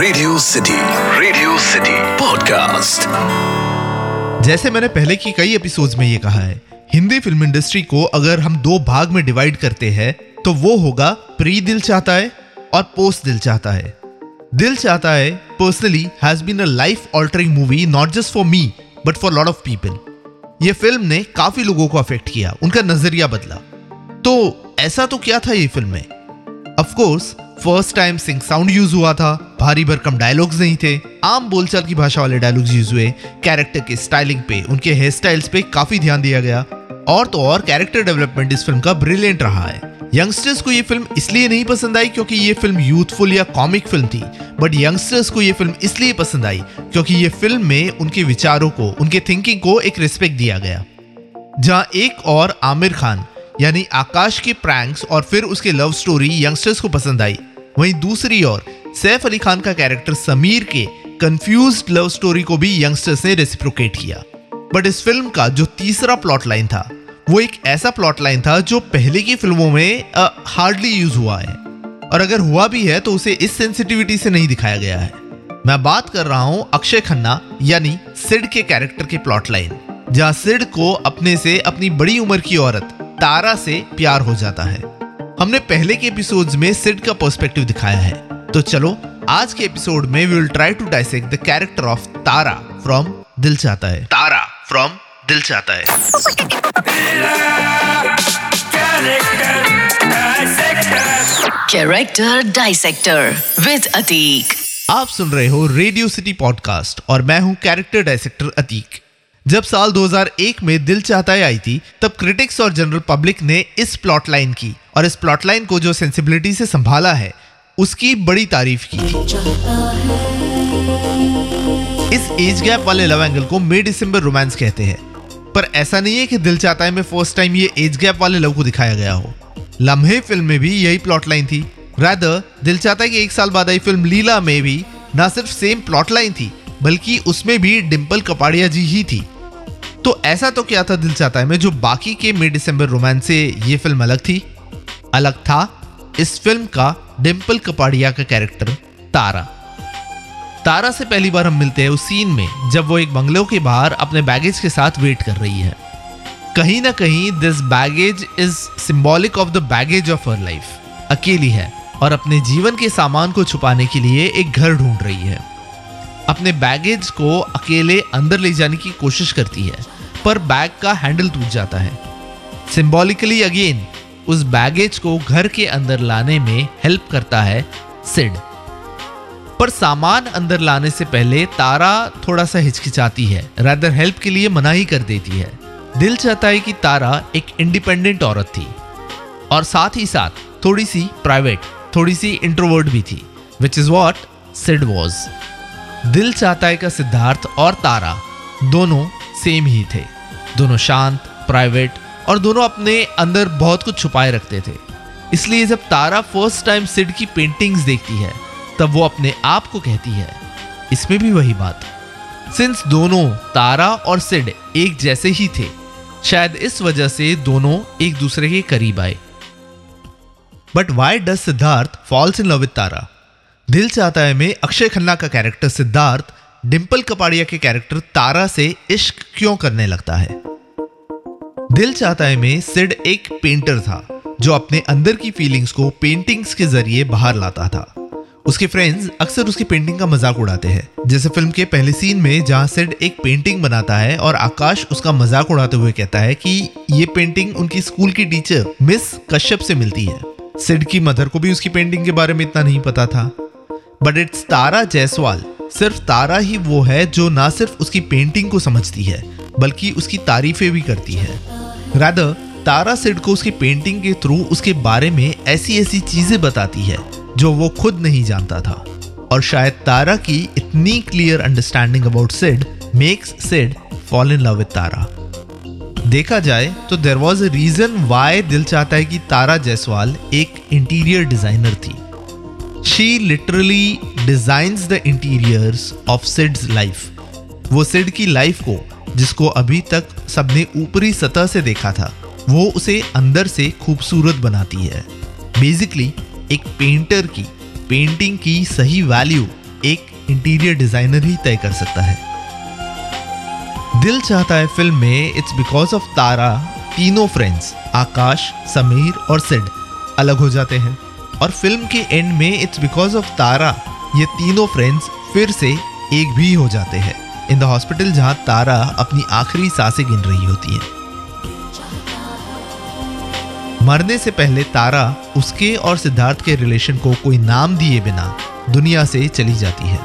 Radio City Radio City podcast जैसे मैंने पहले की कई एपिसोड्स में ये कहा है, हिंदी फ़िल्म इंडस्ट्री को अगर हम दो भाग में डिवाइड करते हैं तो वो होगा प्री दिल चाहता है और पोस्ट दिल चाहता है। Dil Chahta Hai personally has been a life altering movie not just for me but for lot of people ये फ़िल्म ने काफ़ी लोगों को अफेक्ट किया, उनका नज़रिया बदला। तो ऐसा तो क्या था ये फ़िल्म में? Of course first time sync sound use हुआ था। भारी भरकम डायलॉग्स नहीं थे। आम बोलचाल की भाषा वाले डायलॉग्स यूज़ हुए। कैरेक्टर के स्टाइलिंग पे, उनके हेयर स्टाइल्स पे काफ़ी ध्यान दिया गया। और तो और कैरेक्टर डेवलपमेंट इस फ़िल्म का ब्रिलियंट रहा है। यंगस्टर्स को ये फ़िल्म इसलिए नहीं पसंद आई क्योंकि ये फ़िल्म यूथफुल या कॉमिक फ़िल्म थी। बट यंगस्टर्स को ये फ़िल्म इसलिए पसंद आई क्योंकि ये फ़िल्म में उनके विचारों को, उनके थिंकिंग को एक रिस्पेक्ट दिया गया। जहाँ एक और आमिर खान यानी आकाश के प्रैंक्स और फिर उसके लव स्टोरी यंगस्टर्स को पसंद आई। वहीं दूसरी ओर, सैफ अली खान का कैरेक्टर समीर के कंफ्यूज लव स्टोरी को भी यंगस्टर्स ने रेसिप्रोकेट किया। बट इस फ़िल्म का जो तीसरा प्लॉट लाइन था, वो एक ऐसा प्लॉट लाइन था जो पहले की फ़िल्मों में हार्डली यूज़ हुआ है। और अगर हुआ भी है तो उसे इस सेंसिटिविटी से नहीं दिखाया गया है। मैं बात कर रहा हूँ अक्षय खन्ना, यानी सिड के कैरेक्टर के प्लॉट लाइन जहाँ सिड को अपने से अपनी बड़ी उम्र की औरत तारा से प्यार हो जाता है। हमने पहले के एपिसोड्स में सिड का पर्सपेक्टिव दिखाया है। तो चलो आज के एपिसोड में we will try to dissect the character of Tara from Dil Chahta Hai. Tara from Dil Chahta है। कैरेक्टर डाइसेक्टर विद अतीक आप सुन रहे हो रेडियो सिटी पॉडकास्ट और मैं हूँ कैरेक्टर डायसेक्टर अतीक जब साल 2001 में दिल चाहता है आई थी, तब क्रिटिक्स और जनरल पब्लिक ने इस प्लॉट लाइन की और इस प्लॉट लाइन को जो सेंसिबिलिटी से संभाला है, उसकी बड़ी तारीफ़ की। इस एज गैप वाले लव एंगल को मे दिसंबर रोमांस कहते हैं। पर ऐसा नहीं है कि दिल चाहता है में फ़र्स्ट टाइम ये एज गैप वाले लव को दिखाया गया हो। लम्हे फ़िल्म में भी यही प्लॉट लाइन थी। रादर दिल चाहता है कि एक साल बाद आई फ़िल्म लीला में भी ना सिर्फ़ सेम प्लॉट लाइन थी बल्कि उसमें भी डिम्पल कपाड़िया जी ही थी। तो ऐसा तो क्या था दिल चाहता है में जो बाकी के मिड दिसंबर रोमांस से ये फ़िल्म अलग थी? अलग था इस फ़िल्म का डिम्पल कपाड़िया का कैरेक्टर तारा। तारा से पहली बार हम मिलते हैं उस सीन में, जब वो एक बंगलों के बाहर अपने बैगेज के साथ वेट कर रही है। कहीं ना कहीं this baggage is symbolic of the baggage of her life अकेली है और अपने जीवन के सामान को छुपाने के लिए एक घर ढूंढ रही है। अपने बैगेज को अकेले अंदर ले जाने की कोशिश करती है, पर बैग का हैंडल टूट जाता है। सिंबॉलिकली अगेन उस बैगेज को घर के अंदर लाने में हेल्प करता है सिड पर सामान अंदर लाने से पहले तारा थोड़ा सा हिचकिचाती है रादर हेल्प के लिए मना ही कर देती है। दिल चाहता है कि तारा एक इंडिपेंडेंट औरत थी, और साथ ही साथ थोड़ी सी प्राइवेट थोड़ी सी इंट्रोवर्ट भी थी which is what Sid was Dil Chahta Hai का सिद्धार्थ और तारा दोनों सेम ही थे। दोनों शांत प्राइवेट और दोनों अपने अंदर बहुत कुछ छुपाए रखते थे। इसलिए जब तारा फ़र्स्ट टाइम सिड की पेंटिंग्स देखती है, तब वो अपने आप को कहती है। इसमें भी वही बात। सिंस दोनों, तारा और सिड एक जैसे ही थे, शायद इस वजह से दोनों एक दूसरे के करीब आए। But why does Siddharth falls in love with Tara Dil Chahta Hai में अक्षय खन्ना का कैरेक्टर सिद्धार्थ डिम्पल कपाड़िया के कैरेक्टर तारा से इश्क क्यों करने लगता है? दिल चाहता है में सिड एक पेंटर था, जो अपने अंदर की फीलिंग्स को पेंटिंग्स के ज़रिए बाहर लाता था। उसके फ्रेंड्स अक्सर उसकी पेंटिंग का मज़ाक उड़ाते हैं, जैसे फ़िल्म के पहले सीन में जहाँ सिड एक पेंटिंग बनाता है और आकाश उसका मज़ाक उड़ाते हुए कहता है कि ये पेंटिंग उनकी स्कूल की टीचर मिस कश्यप से मिलती है। सिड की मदर को भी उसकी पेंटिंग के बारे में इतना नहीं पता था। बट इट्स तारा जायसवाल सिर्फ़ तारा ही वो है जो ना सिर्फ़ उसकी पेंटिंग को समझती है, बल्कि उसकी तारीफें भी करती है। रादर तारा सिड को उसकी पेंटिंग के थ्रू उसके बारे में ऐसी ऐसी चीज़ें बताती है, जो वो खुद नहीं जानता था। और शायद तारा की इतनी clear understanding about Sid makes Sid fall in love with Tara. देखा जाए तो there was a reason why Dil Chahta Hai कि तारा जायसवाल एक इंटीरियर डिज़ाइनर थी। She literally designs the interiors of Sid's life वो सिड की लाइफ को, जिसको अभी तक सबने ऊपरी सतह से देखा था, वो उसे अंदर से खूबसूरत बनाती है। बेसिकली एक पेंटर की पेंटिंग की सही वैल्यू एक इंटीरियर डिज़ाइनर ही तय कर सकता है। दिल चाहता है फ़िल्म में इट्स बिकॉज़ ऑफ़ तारा तीनों फ्रेंड्स आकाश, समीर और सिड अलग हो जाते हैं। और फ़िल्म के एंड में इट्स बिकॉज़ ऑफ़ तारा, ये तीनों फ्रेंड्स फिर से एक भी हो जाते हैं। इन द हॉस्पिटल जहाँ तारा अपनी आखिरी साँसें गिन रही होती है। मरने से पहले तारा उसके और सिद्धार्थ के रिलेशन को कोई नाम दिए बिना दुनिया से चली जाती है।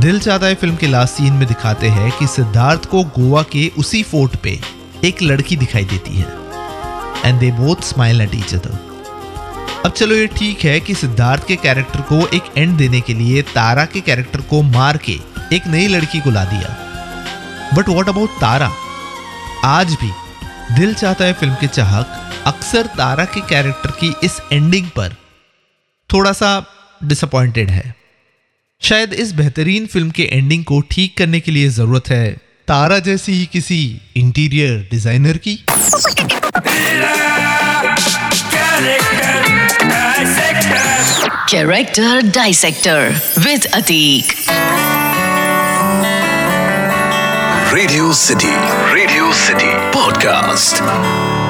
दिल चाहता है फ़िल्म के लास्ट सीन में दिखाते हैं कि सिद्धार्थ को गोवा के उसी फोर्ट पे एक लड़की दिखाई देती है। And they both smile at each other अब चलो ये ठीक है कि सिद्धार्थ के कैरेक्टर को एक एंड देने के लिए तारा के कैरेक्टर को मार के एक नई लड़की को ला दिया। But what about Tara? आज भी दिल चाहता है फ़िल्म के चाहक अक्सर तारा के कैरेक्टर की इस एंडिंग पर थोड़ा सा डिसअपॉइंटेड है। शायद इस बेहतरीन फ़िल्म के एंडिंग को ठीक करने के लिए ज़रूरत है तारा जैसी ही किसी इंटीरियर डिज़ाइनर की। Character Dissector with Atik. Radio City. Radio City. Podcast.